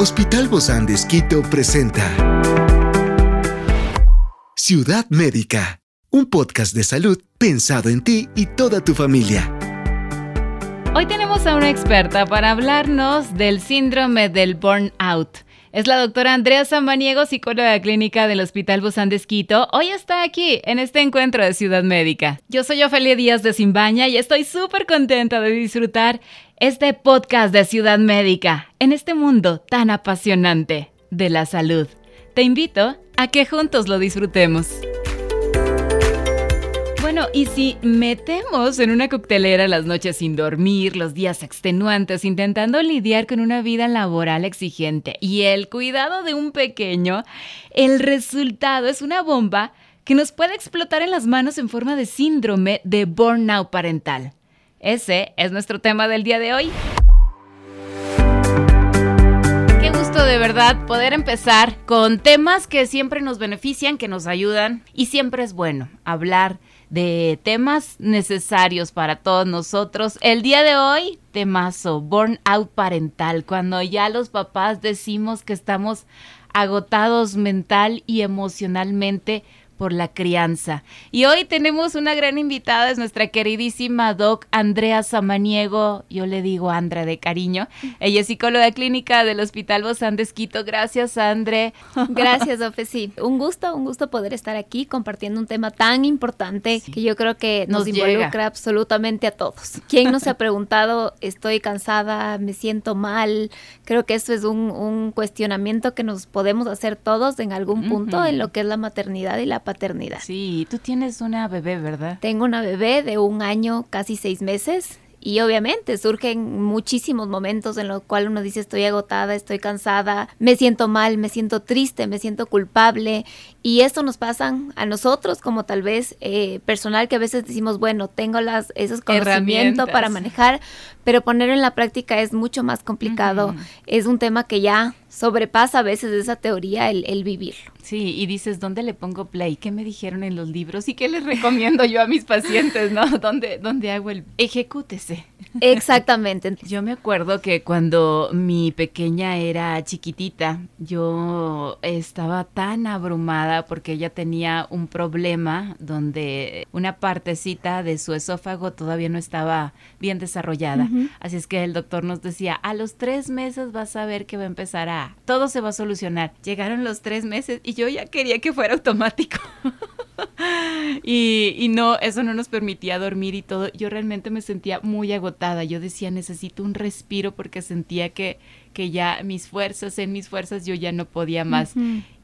Hospital Bozán de Esquito presenta Ciudad Médica, un podcast de salud pensado en ti y toda tu familia. Hoy tenemos a una experta para hablarnos del síndrome del burnout. Es la doctora Andrea Samaniego, psicóloga clínica del Hospital Bozán de Esquito. Hoy está aquí en este encuentro de Ciudad Médica. Yo soy Ofelia Díaz de Simbaña y estoy súper contenta de disfrutar este podcast de Ciudad Médica en este mundo tan apasionante de la salud. Te invito a que juntos lo disfrutemos. Bueno, y si metemos en una coctelera las noches sin dormir, los días extenuantes, intentando lidiar con una vida laboral exigente y el cuidado de un pequeño, el resultado es una bomba que nos puede explotar en las manos en forma de síndrome de burnout parental. Ese es nuestro tema del día de hoy. Qué gusto de verdad poder empezar con temas que siempre nos benefician, que nos ayudan y siempre es bueno hablar de temas necesarios para todos nosotros. El día de hoy, temazo, burnout parental, cuando ya los papás decimos que estamos agotados mental y emocionalmente por la crianza. Y hoy tenemos una gran invitada, es nuestra queridísima doc Andrea Samaniego, yo le digo Andrea de cariño. Ella es psicóloga clínica del Hospital Bozán de Esquito. Gracias, Andre. Gracias, Ofe, sí. Un gusto, un gusto poder estar aquí compartiendo un tema tan importante que yo creo que nos, involucra absolutamente a todos. ¿Quién nos ha preguntado, estoy cansada, me siento mal? Creo que eso es un, cuestionamiento que nos podemos hacer todos en algún punto en lo que es la maternidad y la paternidad. Sí, tú tienes una bebé, ¿verdad? Tengo una bebé de un año, casi seis meses. Y obviamente surgen muchísimos momentos en los cuales uno dice estoy agotada, estoy cansada, me siento mal, me siento triste, me siento culpable. Y esto nos pasa a nosotros como tal vez eh, personal que a veces decimos, bueno, tengo las, esos conocimientos para manejar, pero ponerlo en la práctica es mucho más complicado. Es un tema que ya sobrepasa a veces esa teoría el, el vivirlo. Sí, y dices, ¿dónde le pongo play? ¿Qué me dijeron en los libros? ¿Y qué les recomiendo yo a mis pacientes, no? ¿Dónde, dónde hago el ejecútese? Exactamente. Yo me acuerdo que cuando mi pequeña era chiquitita, yo estaba tan abrumada porque ella tenía un problema donde una partecita de su esófago todavía no estaba bien desarrollada. Así es que el doctor nos decía, a los tres meses vas a ver que va a empezar a, todo se va a solucionar. Llegaron los tres meses y yo ya quería que fuera automático. y, y, no, eso no nos permitía dormir y todo. Yo realmente me sentía muy agotada. Yo decía, necesito un respiro porque sentía que, que ya mis fuerzas, en mis fuerzas, yo ya no podía más.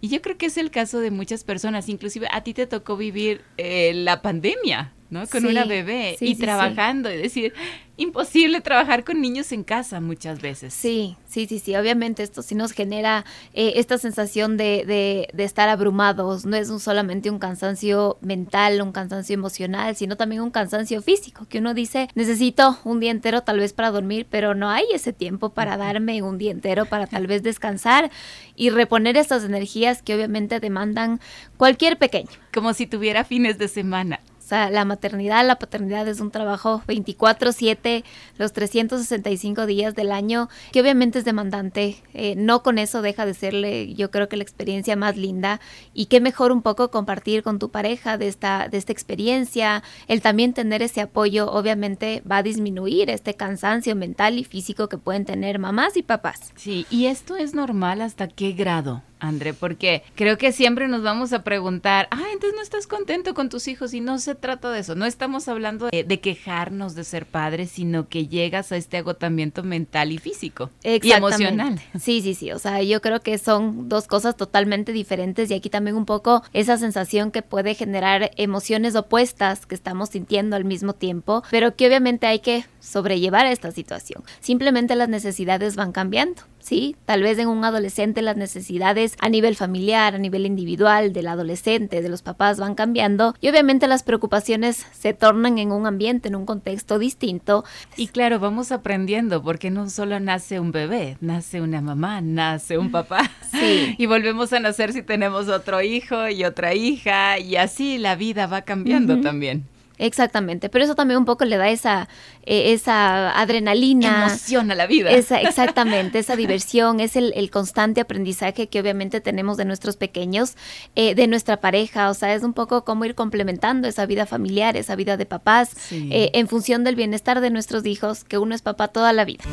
Y yo creo que es el caso de muchas personas. Inclusive a ti te tocó vivir eh, la pandemia. ¿No? Con una bebé y trabajando y decir, imposible trabajar con niños en casa muchas veces. Sí, sí, sí, sí, obviamente esto sí nos genera eh, esta sensación de, de, de, estar abrumados, no es un, solamente un cansancio mental, un cansancio emocional, sino también un cansancio físico, que uno dice, necesito un día entero tal vez para dormir, pero no hay ese tiempo para darme un día entero para tal vez descansar y reponer estas energías que obviamente demandan cualquier pequeño. Como si tuviera fines de semana. O sea, la maternidad, la paternidad es un trabajo 24/7, los 365 días del año, que obviamente es demandante. Eh, no con eso deja de serle, yo creo que la experiencia más linda. Y qué mejor un poco compartir con tu pareja de esta, de esta experiencia. El también tener ese apoyo, obviamente, va a disminuir este cansancio mental y físico que pueden tener mamás y papás. Sí, y esto es normal hasta qué grado. André, porque creo que siempre nos vamos a preguntar, ah, entonces no estás contento con tus hijos y no se trata de eso, no estamos hablando de, quejarnos de ser padres, sino que llegas a este agotamiento mental y físico y emocional. Sí, sí, sí, o sea, yo creo que son dos cosas totalmente diferentes y aquí también un poco esa sensación que puede generar emociones opuestas que estamos sintiendo al mismo tiempo, pero que obviamente hay que sobrellevar esta situación. Simplemente las necesidades van cambiando. ¿sí? Tal vez en un adolescente las necesidades a nivel familiar, a nivel individual del adolescente, de los papás van cambiando y obviamente las preocupaciones se tornan en un ambiente, en un contexto distinto. Y claro, vamos aprendiendo porque no solo nace un bebé, nace una mamá, nace un papá. Sí. y volvemos a nacer si tenemos otro hijo y otra hija y así la vida va cambiando también. Exactamente, pero eso también un poco le da esa, eh, esa adrenalina. Emoción a la vida. Esa, exactamente, esa diversión, es el, constante aprendizaje que obviamente tenemos de nuestros pequeños, eh, de nuestra pareja, o sea, es un poco como ir complementando esa vida familiar, esa vida de papás, eh, en función del bienestar de nuestros hijos, que uno es papá toda la vida.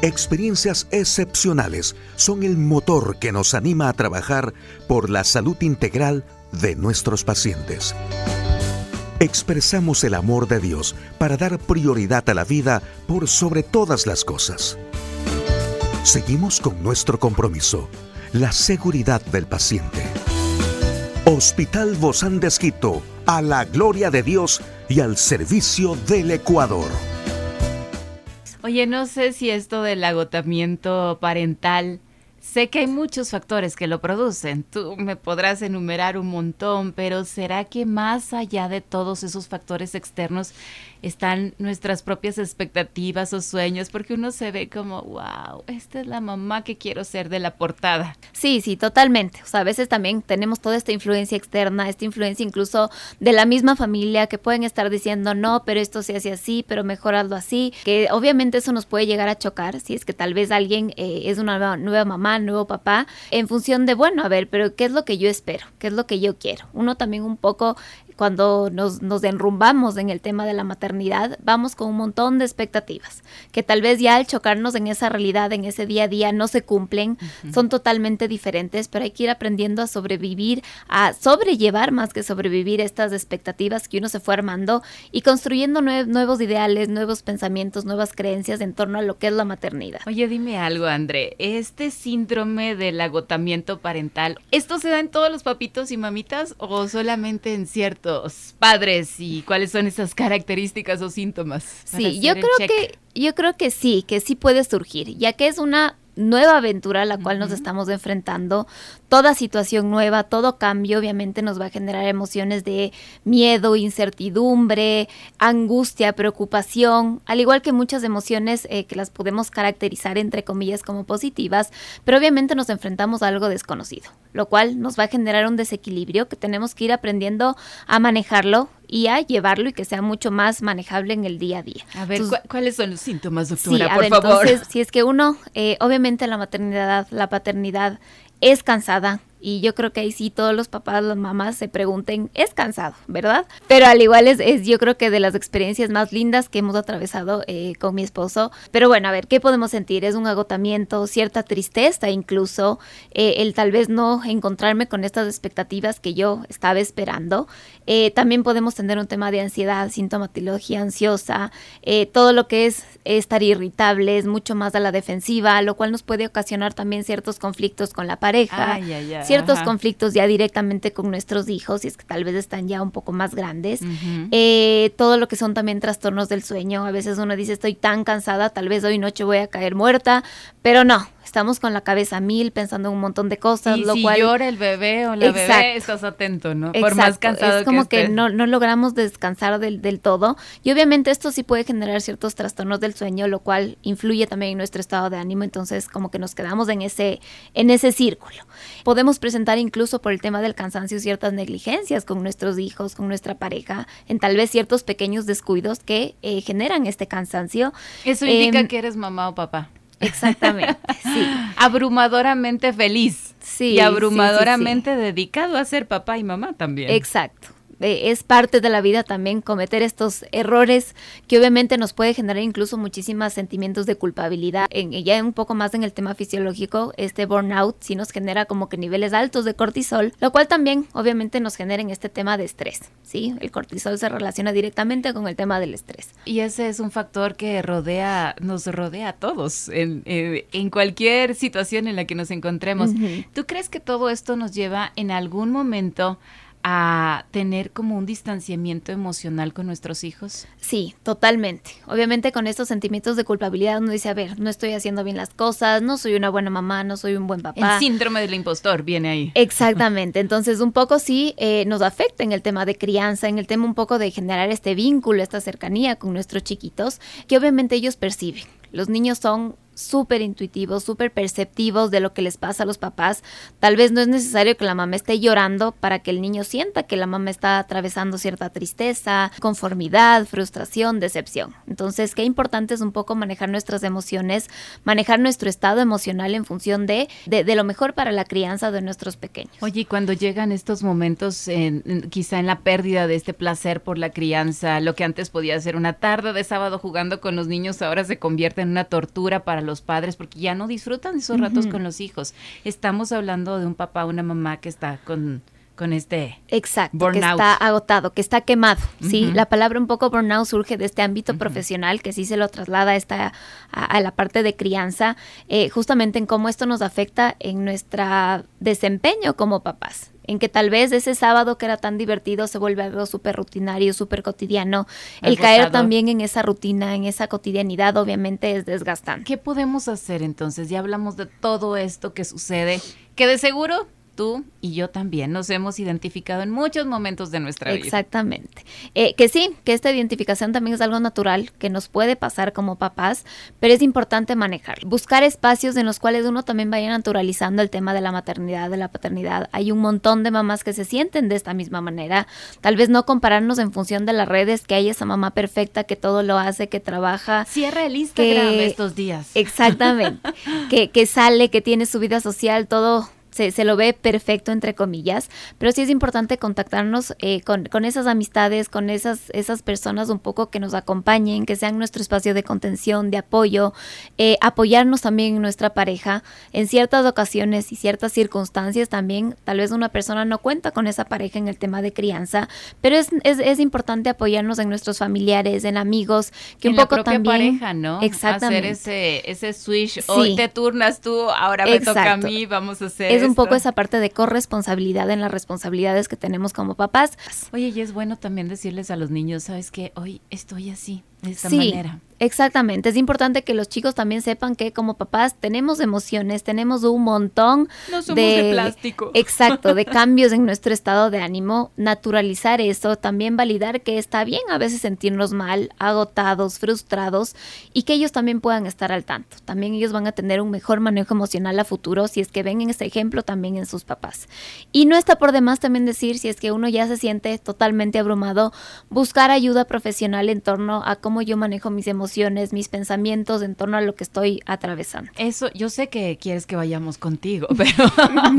Experiencias excepcionales son el motor que nos anima a trabajar por la salud integral de nuestros pacientes expresamos el amor de Dios para dar prioridad a la vida por sobre todas las cosas. Seguimos con nuestro compromiso, la seguridad del paciente. Hospital Bozán de Esquito, a la gloria de Dios y al servicio del Ecuador. Oye, no sé si esto del agotamiento parental Sé que hay muchos factores que lo producen, tú me podrás enumerar un montón, pero ¿será que más allá de todos esos factores externos están nuestras propias expectativas o sueños, porque uno se ve como, wow, esta es la mamá que quiero ser de la portada. Sí, sí, totalmente. O sea, a veces también tenemos toda esta influencia externa, esta influencia incluso de la misma familia que pueden estar diciendo, no, pero esto se hace así, pero mejor así, que obviamente eso nos puede llegar a chocar si es que tal vez alguien eh, es una nueva mamá, nuevo papá, en función de, bueno, a ver, pero ¿qué es lo que yo espero? ¿Qué es lo que yo quiero? Uno también un poco cuando nos, nos enrumbamos en el tema de la maternidad, vamos con un montón de expectativas, que tal vez ya al chocarnos en esa realidad, en ese día a día, no se cumplen, son totalmente diferentes, pero hay que ir aprendiendo a sobrevivir, a sobrellevar más que sobrevivir estas expectativas que uno se fue armando y construyendo nuevos ideales, nuevos pensamientos, nuevas creencias en torno a lo que es la maternidad. Oye, dime algo, André, este síndrome del agotamiento parental, ¿esto se da en todos los papitos y mamitas o solamente en ciertos padres y cuáles son esas características o síntomas? Sí, yo creo que yo creo que sí, que sí puede surgir, ya que es una nueva aventura a la cual nos estamos enfrentando. Toda situación nueva, todo cambio obviamente nos va a generar emociones de miedo, incertidumbre, angustia, preocupación, al igual que muchas emociones eh, que las podemos caracterizar entre comillas como positivas, pero obviamente nos enfrentamos a algo desconocido, lo cual nos va a generar un desequilibrio que tenemos que ir aprendiendo a manejarlo y a llevarlo y que sea mucho más manejable en el día a día. A ver, ¿cuáles son los síntomas, doctora, por favor? Entonces, si es que uno, eh, obviamente la maternidad, la paternidad es cansada, y yo creo que ahí sí todos los papás, las mamás se pregunten, es cansado, ¿verdad? Pero al igual es, es yo creo que de las experiencias más lindas que hemos atravesado eh, con mi esposo. Pero bueno, a ver, ¿qué podemos sentir? Es un agotamiento, cierta tristeza incluso, eh, el tal vez no encontrarme con estas expectativas que yo estaba esperando. Eh, también podemos tener un tema de ansiedad, sintomatología ansiosa, todo lo que es estar irritable, es mucho más a la defensiva, lo cual nos puede ocasionar también ciertos conflictos con la pareja. Ay, ay, ay ciertos conflictos ya directamente con nuestros hijos, y es que tal vez están ya un poco más grandes. Eh, todo lo que son también trastornos del sueño. A veces uno dice, estoy tan cansada, tal vez hoy noche voy a caer muerta, pero no, estamos con la cabeza mil pensando en un montón de cosas. Y si llora el bebé o la bebé, estás atento, ¿no? Por más cansado Es como que, no, no, logramos descansar del, del, todo. Y obviamente esto sí puede generar ciertos trastornos del sueño, lo cual influye también en nuestro estado de ánimo. Entonces, como que nos quedamos en ese, en ese círculo. Podemos presentar incluso por el tema del cansancio ciertas negligencias con nuestros hijos, con nuestra pareja, en tal vez ciertos pequeños descuidos que eh, generan este cansancio. Eso indica em, que eres mamá o papá. Exactamente, sí. Abrumadoramente feliz. Sí. Y abrumadoramente dedicado a ser papá y mamá también. Exacto. Eh, es parte de la vida también cometer estos errores que obviamente nos puede generar incluso muchísimos sentimientos de culpabilidad. En, ya un poco más en el tema fisiológico, este burnout sí nos genera como que niveles altos de cortisol, lo cual también obviamente nos genera en este tema de estrés. ¿sí? El cortisol se relaciona directamente con el tema del estrés. Y ese es un factor que rodea, nos rodea a todos en, eh, en cualquier situación en la que nos encontremos. ¿Tú crees que todo esto nos lleva en algún momento a tener como un distanciamiento emocional con nuestros hijos? Sí, totalmente. Obviamente con estos sentimientos de culpabilidad uno dice, a ver, no estoy haciendo bien las cosas, no soy una buena mamá, no soy un buen papá. El síndrome del impostor viene ahí. Exactamente. Entonces un poco sí eh, nos afecta en el tema de crianza, en el tema un poco de generar este vínculo, esta cercanía con nuestros chiquitos, que obviamente ellos perciben Los niños son súper intuitivos, súper perceptivos de lo que les pasa a los papás. Tal vez no es necesario que la mamá esté llorando para que el niño sienta que la mamá está atravesando cierta tristeza, conformidad, frustración, decepción. Entonces, qué importante es un poco manejar nuestras emociones, manejar nuestro estado emocional en función de, de, lo mejor para la crianza de nuestros pequeños. Oye, cuando llegan estos momentos, quizá en la pérdida de este placer por la crianza, lo que antes podía ser una tarde de sábado jugando con los niños, ahora se convierte en una tortura para los padres porque ya no disfrutan esos ratos con los hijos. Estamos hablando de un papá, una mamá que está con con este Exacto, que está agotado, que está quemado. Sí, la palabra un poco burnout surge de este ámbito profesional que sí se lo traslada a, esta, a, la parte de crianza, eh, justamente en cómo esto nos afecta en nuestro desempeño como papás en que tal vez ese sábado que era tan divertido se vuelve algo súper rutinario, súper cotidiano. El caer también en esa rutina, en esa cotidianidad, obviamente es desgastante. ¿Qué podemos hacer entonces? Ya hablamos de todo esto que sucede, que de seguro tú y yo también nos hemos identificado en muchos momentos de nuestra vida. Exactamente. Eh, que sí, que esta identificación también es algo natural que nos puede pasar como papás, pero es importante manejar. Buscar espacios en los cuales uno también vaya naturalizando el tema de la maternidad, de la paternidad. Hay un montón de mamás que se sienten de esta misma manera. Tal vez no compararnos en función de las redes, que hay esa mamá perfecta que todo lo hace, que trabaja. Cierra el Instagram estos días. Exactamente. que, que sale, que tiene su vida social, todo se, lo ve perfecto, entre comillas, pero sí es importante contactarnos eh, con, con, esas amistades, con esas, esas personas un poco que nos acompañen, que sean nuestro espacio de contención, de apoyo, eh, apoyarnos también en nuestra pareja. En ciertas ocasiones y ciertas circunstancias también, tal vez una persona no cuenta con esa pareja en el tema de crianza, pero es, es, es importante apoyarnos en nuestros familiares, en amigos, que un poco también... pareja, ¿no? Exactamente. Hacer ese, ese switch, hoy te turnas tú, ahora me toca a mí, vamos a hacer un poco esa parte de corresponsabilidad en las responsabilidades que tenemos como papás. Oye, y es bueno también decirles a los niños, ¿sabes qué? Hoy estoy así, de esta manera. Exactamente, es importante que los chicos también sepan que como papás tenemos emociones, tenemos un montón de, plástico. Exacto, de cambios en nuestro estado de ánimo, naturalizar eso, también validar que está bien a veces sentirnos mal, agotados, frustrados y que ellos también puedan estar al tanto. También ellos van a tener un mejor manejo emocional a futuro si es que ven en este ejemplo también en sus papás. Y no está por demás también decir si es que uno ya se siente totalmente abrumado, buscar ayuda profesional en torno a cómo yo manejo mis emociones mis pensamientos en torno a lo que estoy atravesando. Eso, yo sé que quieres que vayamos contigo, pero,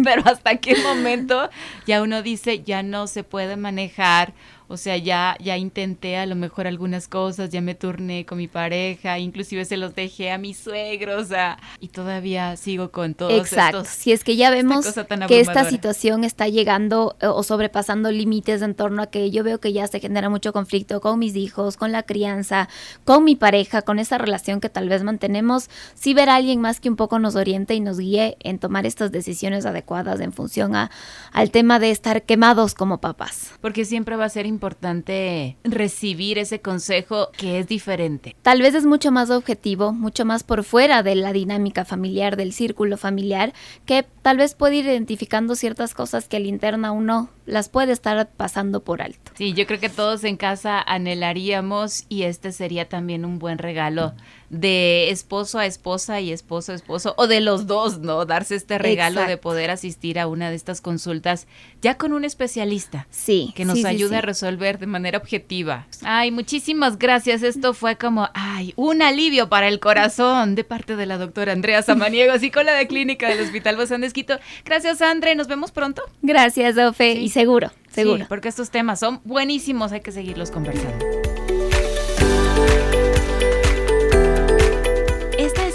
pero hasta qué momento ya uno dice, ya no se puede manejar o sea, ya, ya intenté a lo mejor algunas cosas, ya me turné con mi pareja, inclusive se los dejé a mis suegros, o sea, y todavía sigo con todos Exacto. si es que ya vemos que esta situación está llegando eh, o sobrepasando límites en torno a que yo veo que ya se genera mucho conflicto con mis hijos, con la crianza, con mi pareja, con esa relación que tal vez mantenemos, si ver a alguien más que un poco nos oriente y nos guíe en tomar estas decisiones adecuadas en función a, al tema de estar quemados como papás. Porque siempre va a ser importante recibir ese consejo que es diferente. Tal vez es mucho más objetivo, mucho más por fuera de la dinámica familiar, del círculo familiar, que tal vez puede ir identificando ciertas cosas que al interno uno las puede estar pasando por alto. Sí, yo creo que todos en casa anhelaríamos y este sería también un buen regalo de esposo a esposa y esposo a esposo, o de los dos, ¿no? Darse este regalo de poder asistir a una de estas consultas ya con un especialista. Sí. Que nos ayude a resolver de manera objetiva. Ay, muchísimas gracias. Esto fue como, ay, un alivio para el corazón de parte de la doctora Andrea Samaniego, psicóloga de clínica del Hospital Bozán de Esquito. Gracias, Andre. Nos vemos pronto. Gracias, Ofe. Y seguro, seguro. Sí, porque estos temas son buenísimos. Hay que seguirlos conversando.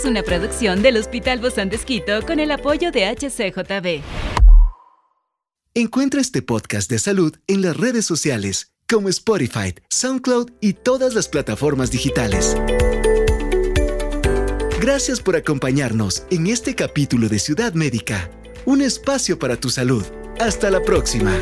Una producción del Hospital Bozán de con el apoyo de HCJB. Encuentra este podcast de salud en las redes sociales como Spotify, SoundCloud y todas las plataformas digitales. Gracias por acompañarnos en este capítulo de Ciudad Médica, un espacio para tu salud. Hasta la próxima.